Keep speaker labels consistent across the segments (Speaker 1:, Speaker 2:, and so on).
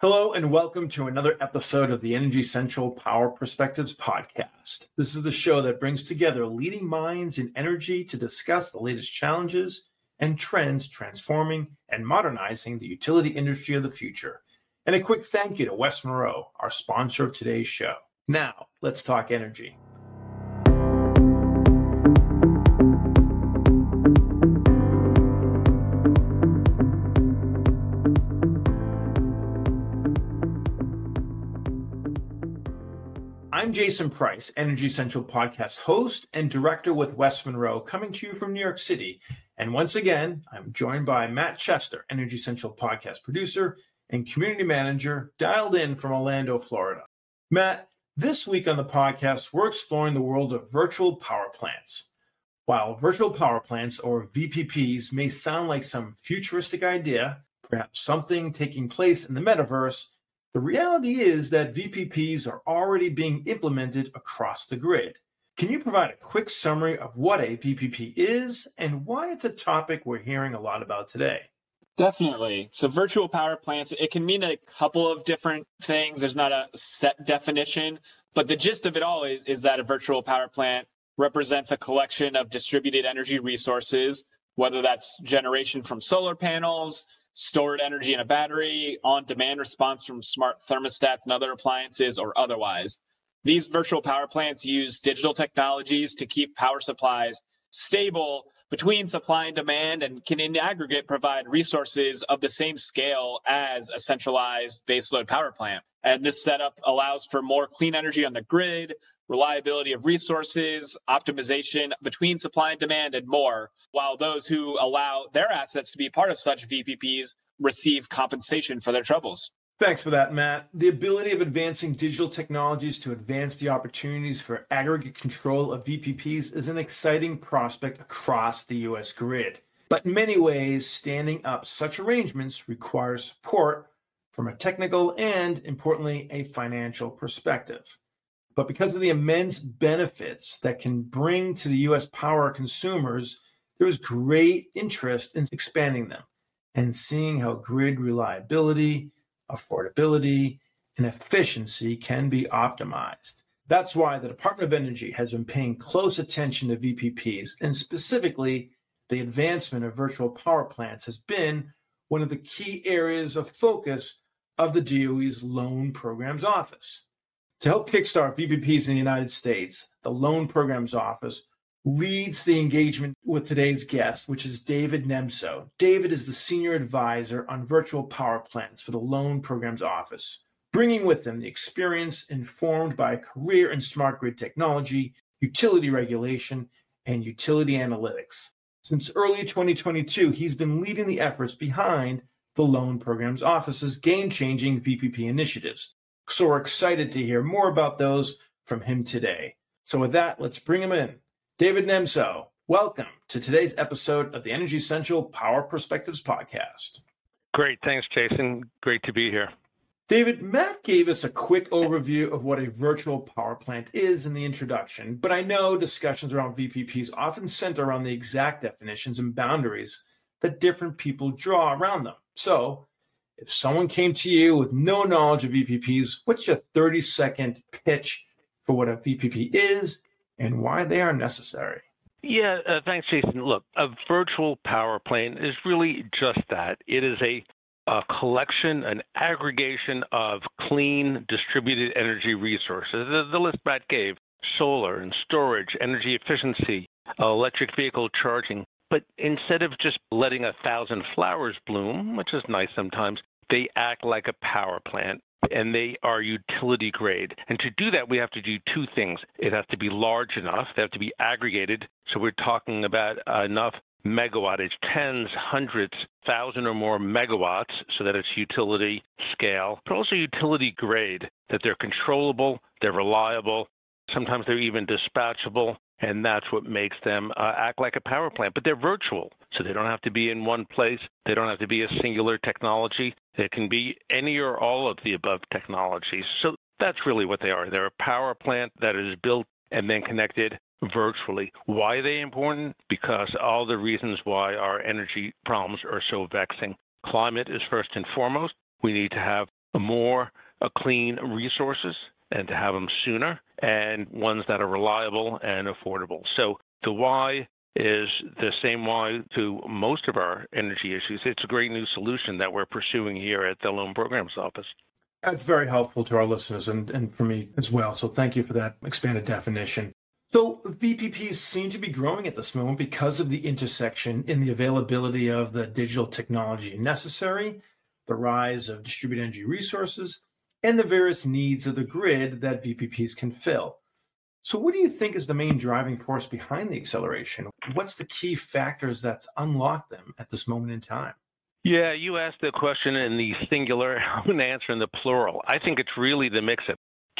Speaker 1: Hello, and welcome to another episode of the Energy Central Power Perspectives podcast. This is the show that brings together leading minds in energy to discuss the latest challenges and trends transforming and modernizing the utility industry of the future. And a quick thank you to West Monroe, our sponsor of today's show. Now, let's talk energy. I'm Jason Price, Energy Central podcast host and director with West Monroe, coming to you from New York City. And once again, I'm joined by Matt Chester, Energy Central podcast producer and community manager, dialed in from Orlando, Florida. Matt, this week on the podcast, we're exploring the world of virtual power plants. While virtual power plants, or VPPs, may sound like some futuristic idea, perhaps something taking place in the metaverse, the reality is that VPPs are already being implemented across the grid. Can you provide a quick summary of what a VPP is and why it's a topic we're hearing a lot about today?
Speaker 2: Definitely. So virtual power plants, it can mean a couple of different things. There's not a set definition, but the gist of it all is, is that a virtual power plant represents a collection of distributed energy resources, whether that's generation from solar panels, stored energy in a battery, on demand response from smart thermostats and other appliances, or otherwise. These virtual power plants use digital technologies to keep power supplies stable between supply and demand and can in aggregate provide resources of the same scale as a centralized baseload power plant. And this setup allows for more clean energy on the grid, reliability of resources, optimization between supply and demand, and more, while those who allow their assets to be part of such VPPs receive compensation for their troubles.
Speaker 1: Thanks for that, Matt. The ability of advancing digital technologies to advance the opportunities for aggregate control of VPPs is an exciting prospect across the US grid. But in many ways, standing up such arrangements requires support from a technical and, importantly, a financial perspective but because of the immense benefits that can bring to the US power consumers, there is great interest in expanding them and seeing how grid reliability, affordability, and efficiency can be optimized. That's why the Department of Energy has been paying close attention to VPPs, and specifically, the advancement of virtual power plants has been one of the key areas of focus of the DOE's Loan Programs Office. To help kickstart VPPs in the United States, the Loan Programs Office leads the engagement with today's guest, which is David Nemtzow. David is the senior advisor on virtual power plants for the Loan Programs Office, bringing with him the experience informed by a career in smart grid technology, utility regulation, and utility analytics. Since early 2022, he's been leading the efforts behind the Loan Programs Office's game changing VPP initiatives so we're excited to hear more about those from him today. So with that, let's bring him in. David Nemtzow, welcome to today's episode of the Energy Central Power Perspectives podcast.
Speaker 3: Great. Thanks, Jason. Great to be here.
Speaker 1: David, Matt gave us a quick overview of what a virtual power plant is in the introduction, but I know discussions around VPPs often center around the exact definitions and boundaries that different people draw around them. So if someone came to you with no knowledge of VPPs, what's your 30 second pitch for what a VPP is and why they are necessary?
Speaker 3: Yeah, uh, thanks, Jason. Look, a virtual power plant is really just that. It is a, a collection, an aggregation of clean distributed energy resources. The, the list Matt gave solar and storage, energy efficiency, electric vehicle charging. But instead of just letting a thousand flowers bloom, which is nice sometimes, they act like a power plant and they are utility grade. And to do that, we have to do two things. It has to be large enough, they have to be aggregated. So we're talking about enough megawattage, tens, hundreds, thousand or more megawatts, so that it's utility scale, but also utility grade, that they're controllable, they're reliable, sometimes they're even dispatchable, and that's what makes them uh, act like a power plant. But they're virtual, so they don't have to be in one place. They don't have to be a singular technology. It can be any or all of the above technologies. So that's really what they are. They're a power plant that is built and then connected virtually. Why are they important? Because all the reasons why our energy problems are so vexing. Climate is first and foremost. We need to have more uh, clean resources and to have them sooner and ones that are reliable and affordable. So the why is the same why to most of our energy issues. It's a great new solution that we're pursuing here at the Loan Programs Office.
Speaker 1: That's very helpful to our listeners and, and for me as well. So thank you for that expanded definition. So VPPs seem to be growing at this moment because of the intersection in the availability of the digital technology necessary, the rise of distributed energy resources, and the various needs of the grid that VPPs can fill. So, what do you think is the main driving force behind the acceleration? What's the key factors that's unlocked them at this moment in time?
Speaker 3: Yeah, you asked the question in the singular. I'm going to answer in the plural. I think it's really the mix of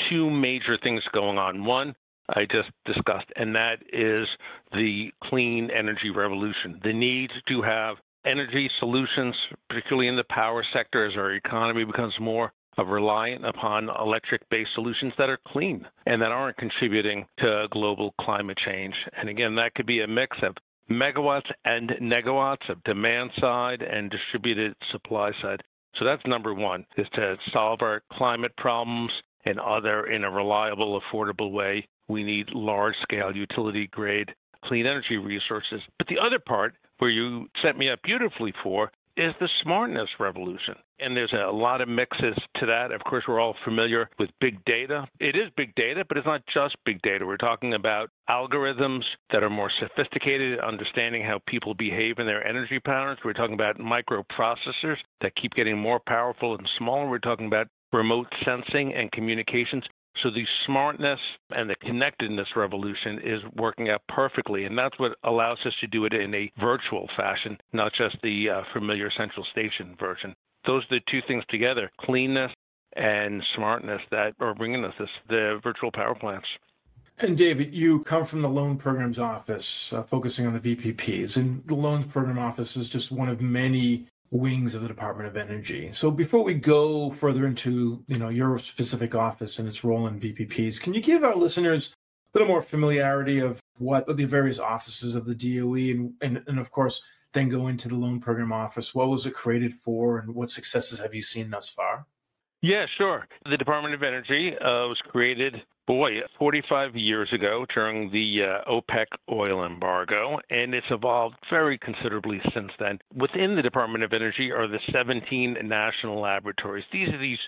Speaker 3: two major things going on. One, I just discussed, and that is the clean energy revolution. The need to have energy solutions, particularly in the power sector, as our economy becomes more reliant upon electric based solutions that are clean and that aren't contributing to global climate change. And again, that could be a mix of megawatts and negawatts of demand side and distributed supply side. So that's number one, is to solve our climate problems and other in a reliable, affordable way. We need large scale utility grade clean energy resources. But the other part where you set me up beautifully for is the smartness revolution. And there's a lot of mixes to that. Of course, we're all familiar with big data. It is big data, but it's not just big data. We're talking about algorithms that are more sophisticated, understanding how people behave in their energy patterns. We're talking about microprocessors that keep getting more powerful and smaller. We're talking about remote sensing and communications. So the smartness and the connectedness revolution is working out perfectly, and that's what allows us to do it in a virtual fashion, not just the uh, familiar central station version. Those are the two things together: cleanness and smartness that are bringing us this the virtual power plants.
Speaker 1: And David, you come from the loan programs office, uh, focusing on the VPPs, and the loans program office is just one of many wings of the Department of Energy. So before we go further into you know your specific office and its role in VPPs, can you give our listeners a little more familiarity of what the various offices of the DOE and, and, and of course then go into the loan program office. What was it created for and what successes have you seen thus far?
Speaker 3: Yeah, sure. The Department of Energy uh, was created boy, 45 years ago during the uh, OPEC oil embargo, and it's evolved very considerably since then. Within the Department of Energy are the 17 national laboratories. These are these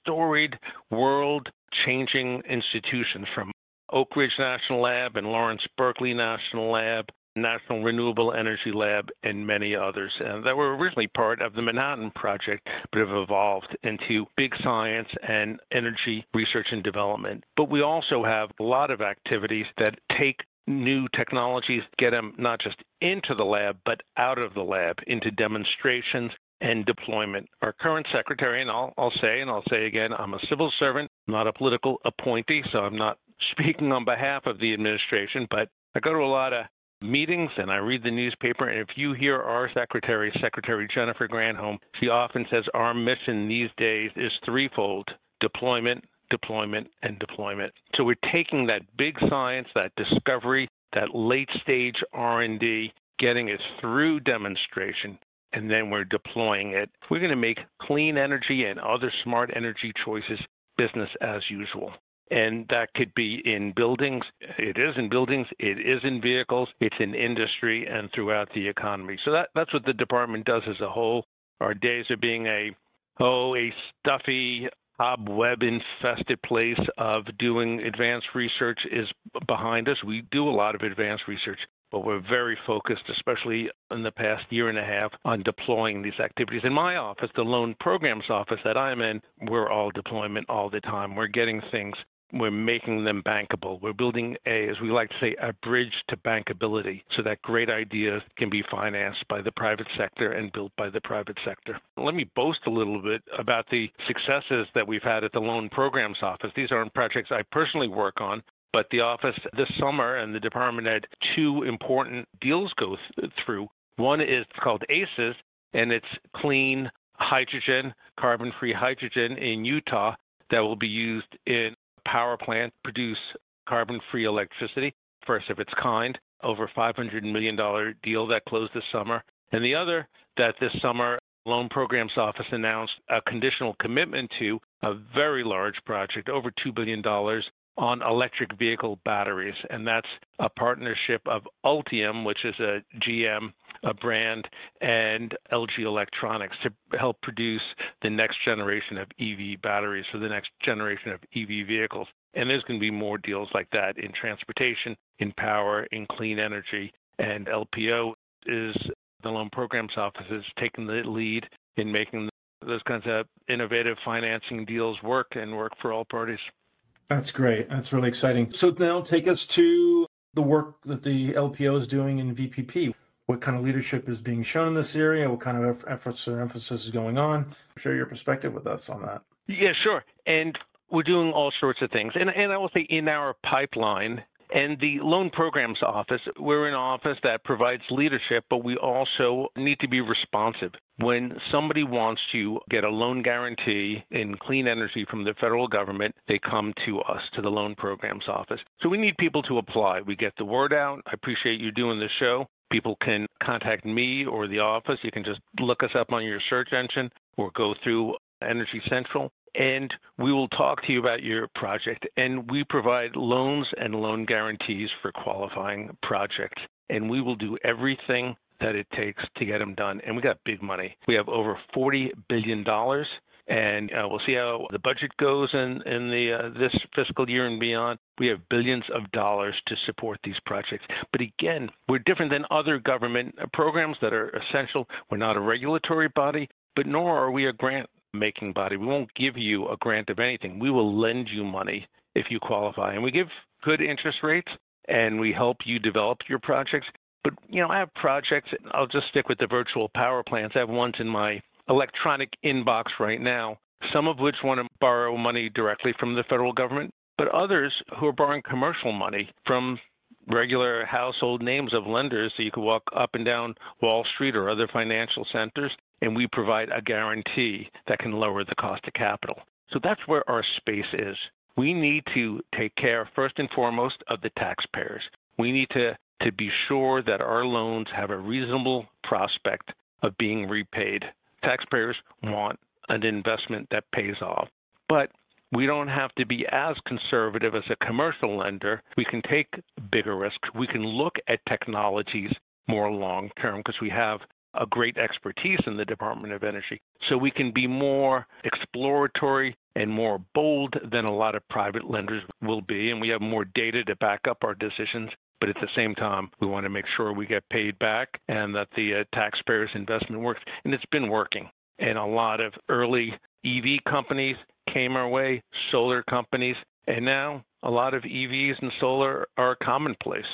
Speaker 3: storied, world changing institutions from Oak Ridge National Lab and Lawrence Berkeley National Lab National Renewable Energy Lab, and many others and that were originally part of the Manhattan Project, but have evolved into big science and energy research and development. But we also have a lot of activities that take new technologies, get them not just into the lab, but out of the lab, into demonstrations and deployment. Our current secretary, and I'll, I'll say, and I'll say again, I'm a civil servant, not a political appointee, so I'm not speaking on behalf of the administration, but I go to a lot of meetings and I read the newspaper. And if you hear our secretary, Secretary Jennifer Granholm, she often says our mission these days is threefold deployment, deployment, and deployment. So we're taking that big science, that discovery, that late stage R&D, getting it through demonstration, and then we're deploying it. We're going to make clean energy and other smart energy choices business as usual and that could be in buildings. It is in buildings. It is in vehicles. It's in industry and throughout the economy. So that, that's what the department does as a whole. Our days of being a oh a stuffy cobweb infested place of doing advanced research is behind us. We do a lot of advanced research, but we're very focused, especially in the past year and a half, on deploying these activities. In my office, the loan programs office that I'm in, we're all deployment all the time. We're getting things we're making them bankable. We're building a, as we like to say, a bridge to bankability so that great ideas can be financed by the private sector and built by the private sector. Let me boast a little bit about the successes that we've had at the Loan Programs Office. These aren't projects I personally work on, but the office this summer and the department had two important deals go th- through. One is called ACES, and it's clean hydrogen, carbon free hydrogen in Utah that will be used in power plant produce carbon-free electricity, first of its kind, over $500 million deal that closed this summer. And the other that this summer Loan Programs Office announced a conditional commitment to a very large project, over $2 billion, on electric vehicle batteries. And that's a partnership of Ultium, which is a GM a brand, and LG Electronics to help produce the next generation of EV batteries for the next generation of EV vehicles. And there's going to be more deals like that in transportation, in power, in clean energy. And LPO is the Loan Programs Office is taking the lead in making those kinds of innovative financing deals work and work for all parties.
Speaker 1: That's great. That's really exciting. So now take us to the work that the LPO is doing in VPP. What kind of leadership is being shown in this area? What kind of efforts or emphasis is going on? Share your perspective with us on that.
Speaker 3: Yeah, sure. And we're doing all sorts of things. And, and I will say in our pipeline, and the Loan Programs Office, we're an office that provides leadership, but we also need to be responsive. When somebody wants to get a loan guarantee in clean energy from the federal government, they come to us, to the Loan Programs Office. So we need people to apply. We get the word out. I appreciate you doing the show. People can contact me or the office. You can just look us up on your search engine or go through Energy Central and we will talk to you about your project. And we provide loans and loan guarantees for qualifying projects. And we will do everything that it takes to get them done. And we got big money. We have over $40 billion. And uh, we'll see how the budget goes in, in the uh, this fiscal year and beyond. We have billions of dollars to support these projects. But again, we're different than other government programs that are essential. We're not a regulatory body, but nor are we a grant making body. We won't give you a grant of anything. We will lend you money if you qualify. And we give good interest rates and we help you develop your projects. But, you know, I have projects, I'll just stick with the virtual power plants. I have ones in my electronic inbox right now, some of which want to borrow money directly from the federal government, but others who are borrowing commercial money from regular household names of lenders so you could walk up and down Wall Street or other financial centers and we provide a guarantee that can lower the cost of capital. So that's where our space is. We need to take care, first and foremost, of the taxpayers. We need to, to be sure that our loans have a reasonable prospect of being repaid. Taxpayers want an investment that pays off. But we don't have to be as conservative as a commercial lender. We can take bigger risks. We can look at technologies more long term because we have a great expertise in the Department of Energy. So we can be more exploratory and more bold than a lot of private lenders will be. And we have more data to back up our decisions. But at the same time, we want to make sure we get paid back and that the uh, taxpayers' investment works. And it's been working. And a lot of early EV companies came our way, solar companies, and now a lot of EVs and solar are commonplace.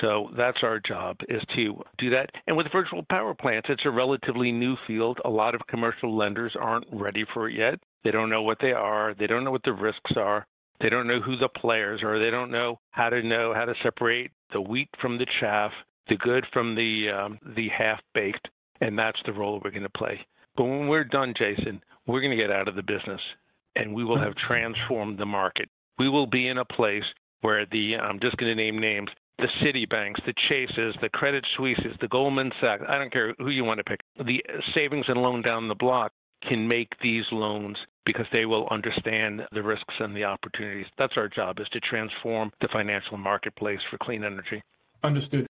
Speaker 3: So that's our job is to do that. And with virtual power plants, it's a relatively new field. A lot of commercial lenders aren't ready for it yet. They don't know what they are. They don't know what the risks are. They don't know who the players are. They don't know how to know how to separate the wheat from the chaff, the good from the um, the half baked. And that's the role we're going to play. But when we're done, Jason, we're going to get out of the business, and we will have transformed the market. We will be in a place where the I'm just going to name names the Citibanks, the Chases, the Credit Suisses, the Goldman Sachs, I don't care who you want to pick, the savings and loan down the block can make these loans because they will understand the risks and the opportunities. That's our job is to transform the financial marketplace for clean energy.
Speaker 1: Understood.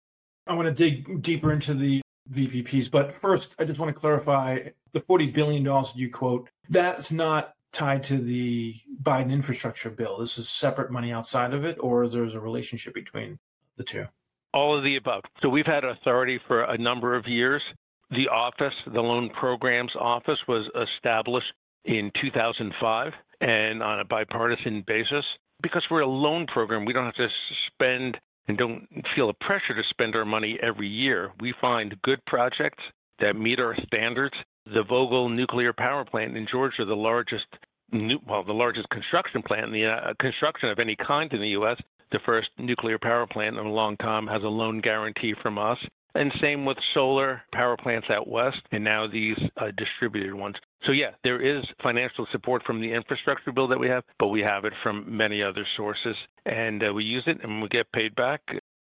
Speaker 1: I want to dig deeper into the VPPs, but first I just want to clarify the $40 billion you quote, that's not tied to the Biden infrastructure bill. This is separate money outside of it, or there's a relationship between the two?
Speaker 3: All of the above. So we've had authority for a number of years. The office, the Loan Programs Office, was established in 2005 and on a bipartisan basis. Because we're a loan program, we don't have to spend and don't feel a pressure to spend our money every year. We find good projects that meet our standards. The Vogtle nuclear power plant in Georgia, the largest, well, the largest construction plant, the uh, construction of any kind in the U.S., the first nuclear power plant in a long time has a loan guarantee from us. And same with solar power plants out west, and now these uh, distributed ones. So, yeah, there is financial support from the infrastructure bill that we have, but we have it from many other sources. And uh, we use it and we get paid back.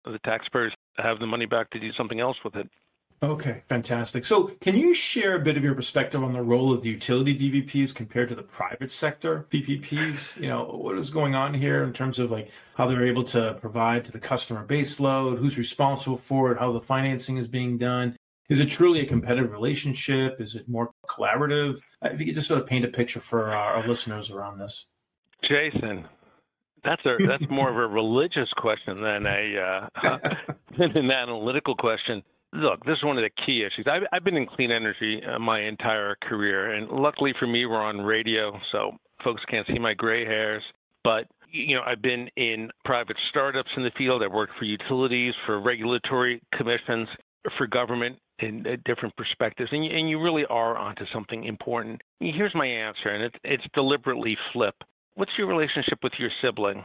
Speaker 3: The taxpayers have the money back to do something else with it.
Speaker 1: Okay, fantastic. So, can you share a bit of your perspective on the role of the utility VPPs compared to the private sector VPPs? You know, what is going on here in terms of like how they're able to provide to the customer base load, who's responsible for it, how the financing is being done? Is it truly a competitive relationship? Is it more collaborative? Uh, if you could just sort of paint a picture for our, listeners around this.
Speaker 3: Jason, that's a that's more of a religious question than a uh, than an analytical question look, this is one of the key issues. I've, I've been in clean energy uh, my entire career, and luckily for me, we're on radio, so folks can't see my gray hairs. But you know, I've been in private startups in the field. I've worked for utilities, for regulatory commissions, for government in uh, different perspectives, and you, and you really are onto something important. Here's my answer, and it's, it's deliberately flip. What's your relationship with your sibling?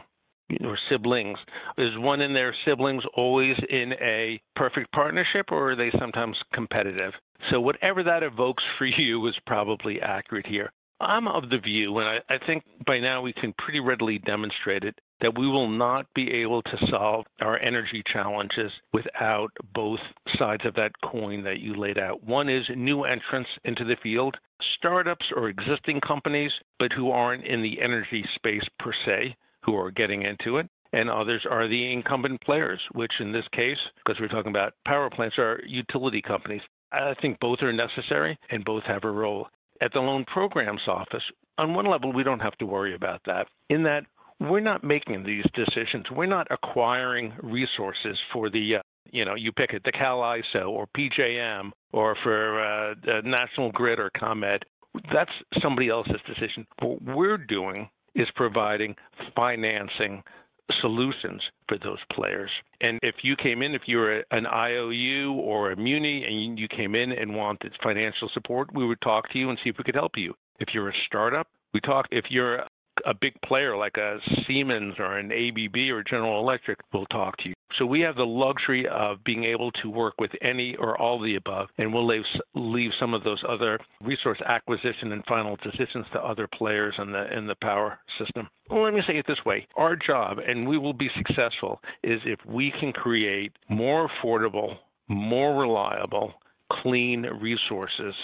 Speaker 3: Or siblings. Is one in their siblings always in a perfect partnership, or are they sometimes competitive? So, whatever that evokes for you is probably accurate here. I'm of the view, and I, I, think by now we can pretty readily demonstrate it, that we will not be able to solve our energy challenges without both sides of that coin that you laid out. One is new entrants into the field, startups or existing companies, but who aren't in the energy space per se who are getting into it, and others are the incumbent players, which in this case, because we're talking about power plants, are utility companies. I think both are necessary and both have a role. At the Loan Programs Office, on one level, we don't have to worry about that, in that we're not making these decisions. We're not acquiring resources for the, uh, you know, you pick it, the Cal ISO or PJM or for uh, National Grid or ComEd. That's somebody else's decision. What we're doing is providing financing solutions for those players. And if you came in, if you were an IOU or a Muni and you came in and wanted financial support, we would talk to you and see if we could help you. If you're a startup, we talk. If you're a big player like a Siemens or an ABB or General Electric will talk to you. So we have the luxury of being able to work with any or all of the above, and we'll leave, leave some of those other resource acquisition and final decisions to other players in the in the power system. Well, let me say it this way: our job, and we will be successful, is if we can create more affordable, more reliable, clean resources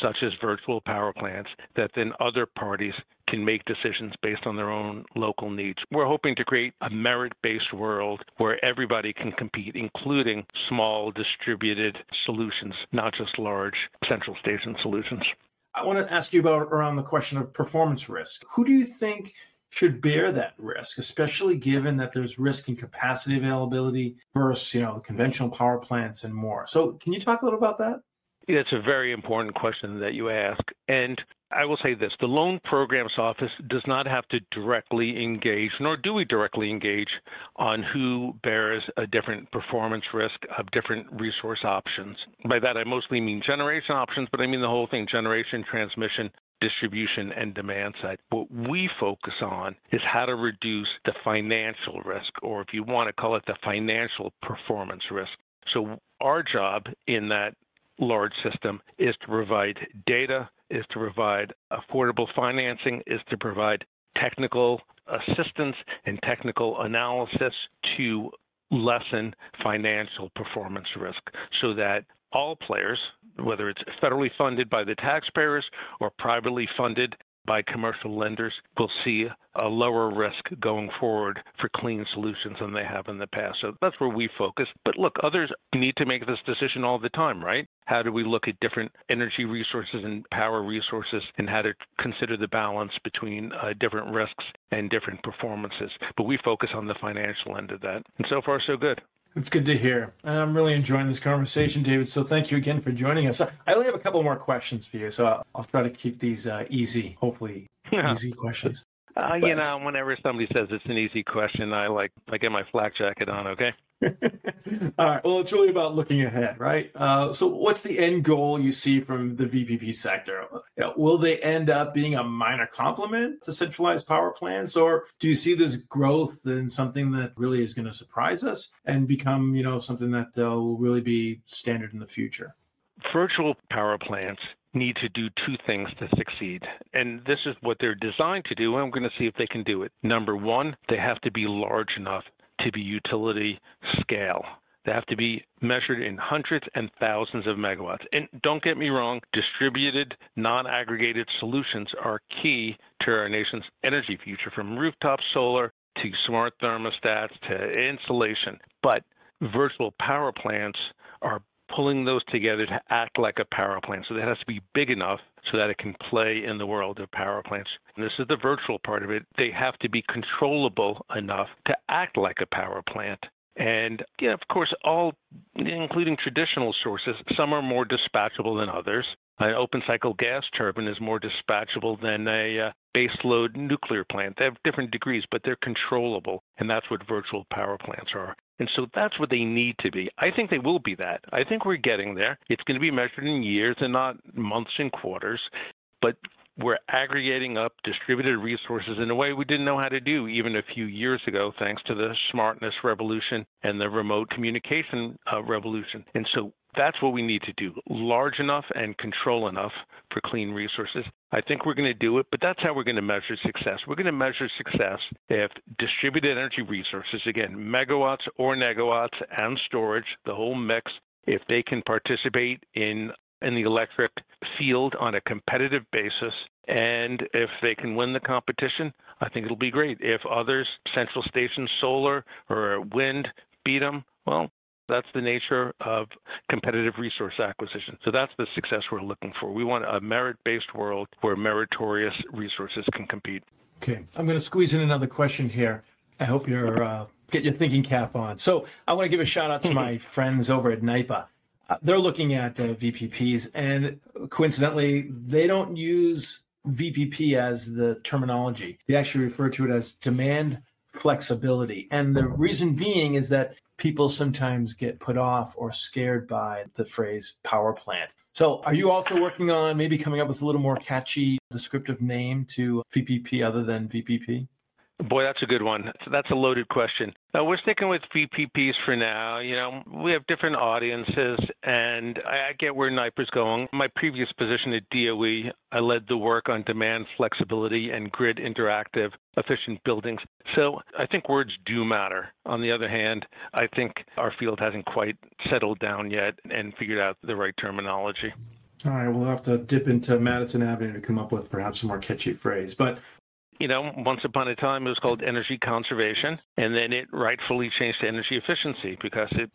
Speaker 3: such as virtual power plants, that then other parties can make decisions based on their own local needs. We're hoping to create a merit based world where everybody can compete, including small distributed solutions, not just large central station solutions.
Speaker 1: I want to ask you about around the question of performance risk. Who do you think should bear that risk, especially given that there's risk in capacity availability versus, you know, conventional power plants and more. So can you talk a little about that?
Speaker 3: It's a very important question that you ask. And I will say this the Loan Programs Office does not have to directly engage, nor do we directly engage, on who bears a different performance risk of different resource options. By that, I mostly mean generation options, but I mean the whole thing generation, transmission, distribution, and demand side. What we focus on is how to reduce the financial risk, or if you want to call it the financial performance risk. So, our job in that large system is to provide data, is to provide affordable financing, is to provide technical assistance and technical analysis to lessen financial performance risk so that all players, whether it's federally funded by the taxpayers or privately funded by commercial lenders will see a lower risk going forward for clean solutions than they have in the past. So that's where we focus. But look, others need to make this decision all the time, right? How do we look at different energy resources and power resources and how to consider the balance between uh, different risks and different performances? But we focus on the financial end of that. And so far, so good.
Speaker 1: It's good to hear. And I'm really enjoying this conversation, David. So thank you again for joining us. I only have a couple more questions for you, so I'll, I'll try to keep these uh, easy, hopefully easy questions.
Speaker 3: Uh, you know, whenever somebody says it's an easy question, I like I get my flak jacket on. Okay.
Speaker 1: All right. Well, it's really about looking ahead, right? Uh, so, what's the end goal you see from the VPP sector? You know, will they end up being a minor complement to centralized power plants, or do you see this growth in something that really is going to surprise us and become, you know, something that uh, will really be standard in the future?
Speaker 3: Virtual power plants need to do two things to succeed. And this is what they're designed to do. And I'm going to see if they can do it. Number one, they have to be large enough to be utility scale. They have to be measured in hundreds and thousands of megawatts. And don't get me wrong, distributed, non aggregated solutions are key to our nation's energy future, from rooftop solar to smart thermostats to insulation. But virtual power plants are pulling those together to act like a power plant. So that has to be big enough so that it can play in the world of power plants. And this is the virtual part of it. They have to be controllable enough to act like a power plant. And yeah, of course, all, including traditional sources, some are more dispatchable than others. An open cycle gas turbine is more dispatchable than a uh, baseload nuclear plant. They have different degrees, but they're controllable. And that's what virtual power plants are. And so that's what they need to be. I think they will be that. I think we're getting there. It's going to be measured in years and not months and quarters. But we're aggregating up distributed resources in a way we didn't know how to do even a few years ago, thanks to the smartness revolution and the remote communication uh, revolution. And so that's what we need to do large enough and control enough for clean resources. I think we're going to do it, but that's how we're going to measure success. We're going to measure success if distributed energy resources, again, megawatts or negawatts and storage, the whole mix, if they can participate in in the electric field on a competitive basis. And if they can win the competition, I think it'll be great. If others, central station solar or wind, beat them, well, that's the nature of competitive resource acquisition. So that's the success we're looking for. We want a merit based world where meritorious resources can compete.
Speaker 1: Okay, I'm going to squeeze in another question here. I hope you're uh, get your thinking cap on. So I want to give a shout out to my friends over at NYPA. Uh, they're looking at uh, VPPs, and coincidentally, they don't use VPP as the terminology. They actually refer to it as demand flexibility. And the reason being is that people sometimes get put off or scared by the phrase power plant. So, are you also working on maybe coming up with a little more catchy descriptive name to VPP other than VPP?
Speaker 3: Boy, that's a good one. That's a loaded question. Uh, we're sticking with VPPs for now. You know, we have different audiences, and I, I get where NYPA's going. My previous position at DOE, I led the work on demand flexibility and grid interactive efficient buildings. So I think words do matter. On the other hand, I think our field hasn't quite settled down yet and figured out the right terminology.
Speaker 1: All right, we'll have to dip into Madison Avenue to come up with perhaps a more catchy phrase. But
Speaker 3: you know, once upon a time it was called energy conservation, and then it rightfully changed to energy efficiency because it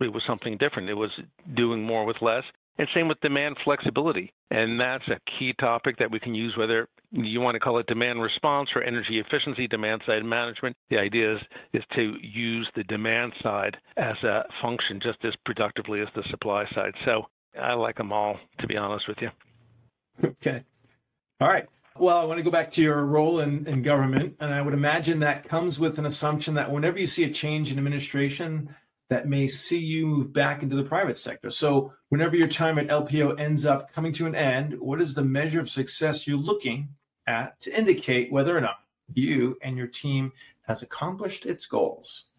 Speaker 3: it was something different. It was doing more with less. And same with demand flexibility. And that's a key topic that we can use, whether you want to call it demand response or energy efficiency, demand side management. The idea is, is to use the demand side as a function just as productively as the supply side. So I like them all, to be honest with you.
Speaker 1: Okay. All right. Well, I want to go back to your role in, in government, and I would imagine that comes with an assumption that whenever you see a change in administration, that may see you move back into the private sector. So, whenever your time at LPO ends up coming to an end, what is the measure of success you're looking at to indicate whether or not you and your team has accomplished its goals?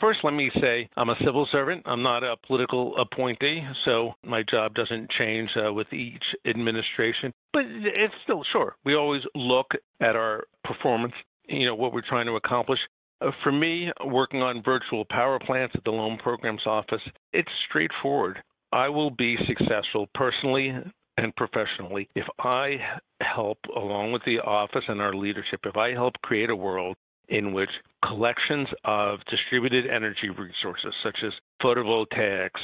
Speaker 3: First, let me say I'm a civil servant. I'm not a political appointee, so my job doesn't change uh, with each administration. But it's still sure. We always look at our performance, you know, what we're trying to accomplish. Uh, for me, working on virtual power plants at the Loan Programs Office, it's straightforward. I will be successful personally and professionally if I help, along with the office and our leadership, if I help create a world in which collections of distributed energy resources such as photovoltaics,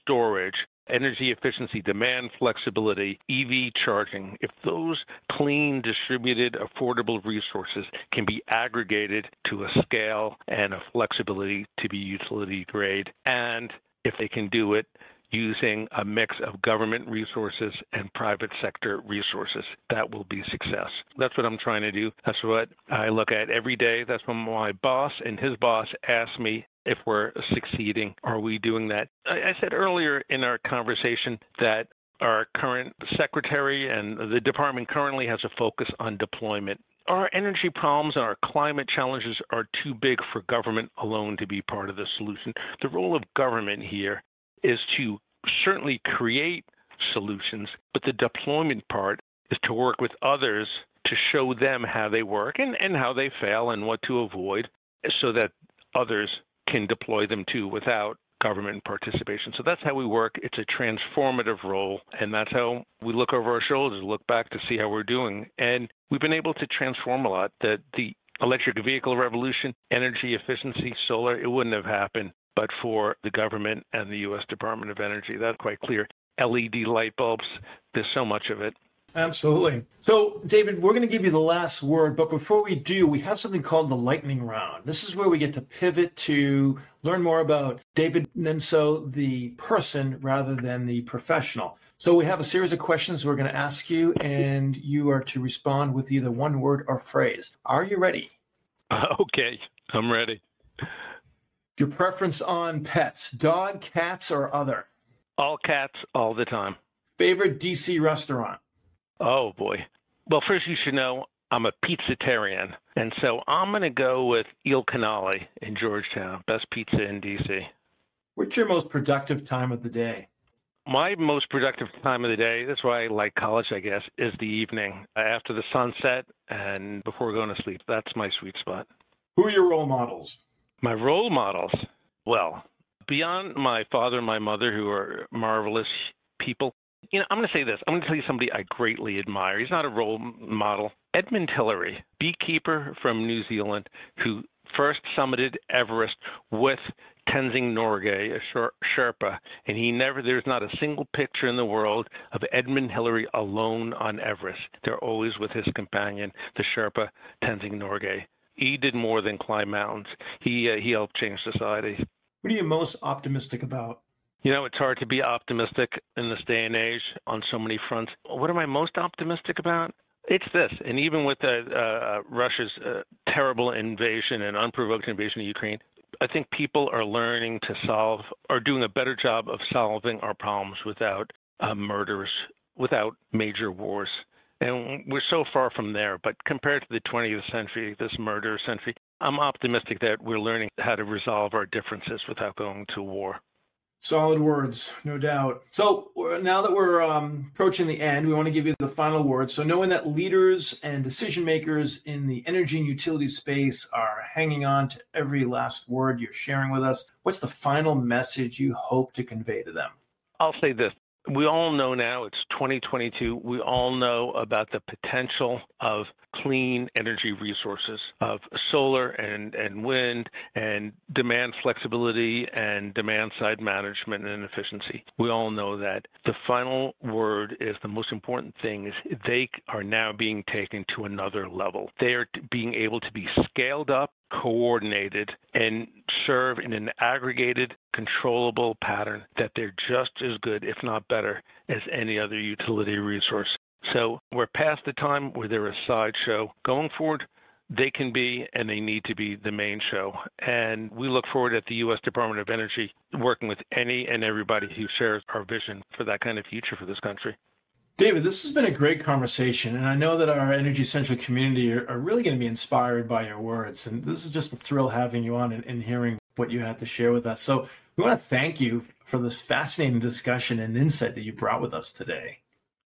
Speaker 3: storage, energy efficiency, demand flexibility, EV charging, if those clean, distributed, affordable resources can be aggregated to a scale and a flexibility to be utility grade, and if they can do it using a mix of government resources and private sector resources. That will be success. That's what I'm trying to do. That's what I look at every day. That's when my boss and his boss ask me if we're succeeding. Are we doing that? I said earlier in our conversation that our current secretary and the department currently has a focus on deployment. Our energy problems and our climate challenges are too big for government alone to be part of the solution. The role of government here is to certainly create solutions, but the deployment part is to work with others to show them how they work and, and how they fail and what to avoid so that others can deploy them too without government participation. So that's how we work. It's a transformative role, and that's how we look over our shoulders, look back to see how we're doing. And we've been able to transform a lot. The, the electric vehicle revolution, energy efficiency, solar, it wouldn't have happened but for the government and the U.S. Department of Energy. That's quite clear. LED light bulbs, there's so much of it.
Speaker 1: Absolutely. So, David, we're going to give you the last word, but before we do, we have something called the lightning round. This is where we get to pivot to learn more about David Nemtzow, the person, rather than the professional. So, we have a series of questions we're going to ask you, and you are to respond with either one word or phrase. Are you ready?
Speaker 3: Okay, I'm ready.
Speaker 1: Your preference on pets, dog, cats, or other?
Speaker 3: All cats, all the time.
Speaker 1: Favorite DC restaurant?
Speaker 3: Oh boy. Well, first you should know I'm a pizzatarian, and so I'm going to go with Il Canale in Georgetown, best pizza in DC.
Speaker 1: What's your most productive time of the day?
Speaker 3: My most productive time of the day, that's why I like college, I guess, is the evening after the sunset and before going to sleep. That's my sweet spot.
Speaker 1: Who are your role models?
Speaker 3: My role models? Well, beyond my father and my mother, who are marvelous people, you know, I'm going to say this. I'm going to tell you somebody I greatly admire. He's not a role model. Edmund Hillary, beekeeper from New Zealand, who first summited Everest with Tenzing Norgay, a Sherpa, and he never, there's not a single picture in the world of Edmund Hillary alone on Everest. They're always with his companion, the Sherpa Tenzing Norgay. He did more than climb mountains. He uh, he helped change society.
Speaker 1: What are you most optimistic about?
Speaker 3: You know, it's hard to be optimistic in this day and age on so many fronts. What am I most optimistic about? It's this, and even with uh, uh, Russia's uh, terrible invasion and unprovoked invasion of Ukraine, I think people are learning to solve, are doing a better job of solving our problems without uh, murders, without major wars. And we're so far from there. But compared to the 20th century, this murder century, I'm optimistic that we're learning how to resolve our differences without going to war.
Speaker 1: Solid words, no doubt. So now that we're um, approaching the end, we want to give you the final word. So knowing that leaders and decision makers in the energy and utility space are hanging on to every last word you're sharing with us, what's the final message you hope to convey to them?
Speaker 3: I'll say this we all know now it's 2022. We all know about the potential of clean energy resources, of solar and, and wind, and demand flexibility and demand side management and efficiency. We all know that. The final word is the most important thing is they are now being taken to another level. They are being able to be scaled up coordinated and serve in an aggregated, controllable pattern that they're just as good, if not better, as any other utility resource. So we're past the time where they're a sideshow. Going forward, they can be and they need to be the main show. And we look forward at the U.S. Department of Energy working with any and everybody who shares our vision for that kind of future for this country.
Speaker 1: David, this has been a great conversation, and I know that our Energy Central community are, are really going to be inspired by your words. And this is just a thrill having you on and, and hearing what you had to share with us. So we want to thank you for this fascinating discussion and insight that you brought with us today.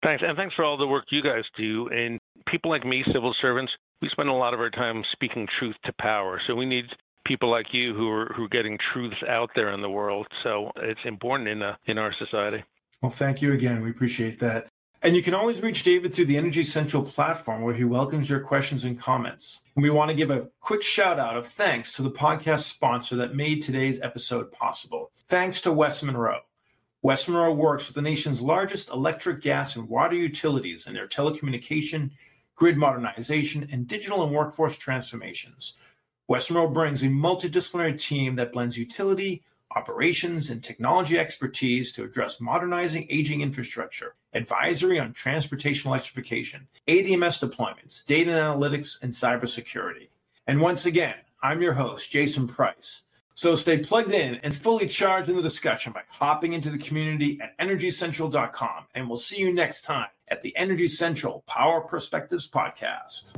Speaker 3: Thanks, and thanks for all the work you guys do. And people like me, civil servants, we spend a lot of our time speaking truth to power. So we need people like you who are who are getting truths out there in the world. So it's important in uh, in our society.
Speaker 1: Well, thank you again. We appreciate that. And you can always reach David through the Energy Central platform where he welcomes your questions and comments. And we want to give a quick shout out of thanks to the podcast sponsor that made today's episode possible. Thanks to West Monroe. West Monroe works with the nation's largest electric, gas, and water utilities in their telecommunication, grid modernization, and digital and workforce transformations. West Monroe brings a multidisciplinary team that blends utility, operations, and technology expertise to address modernizing aging infrastructure, advisory on transportation electrification, ADMS deployments, data analytics, and cybersecurity. And once again, I'm your host, Jason Price. So stay plugged in and fully charged in the discussion by hopping into the community at energycentral.com. And we'll see you next time at the Energy Central Power Perspectives Podcast.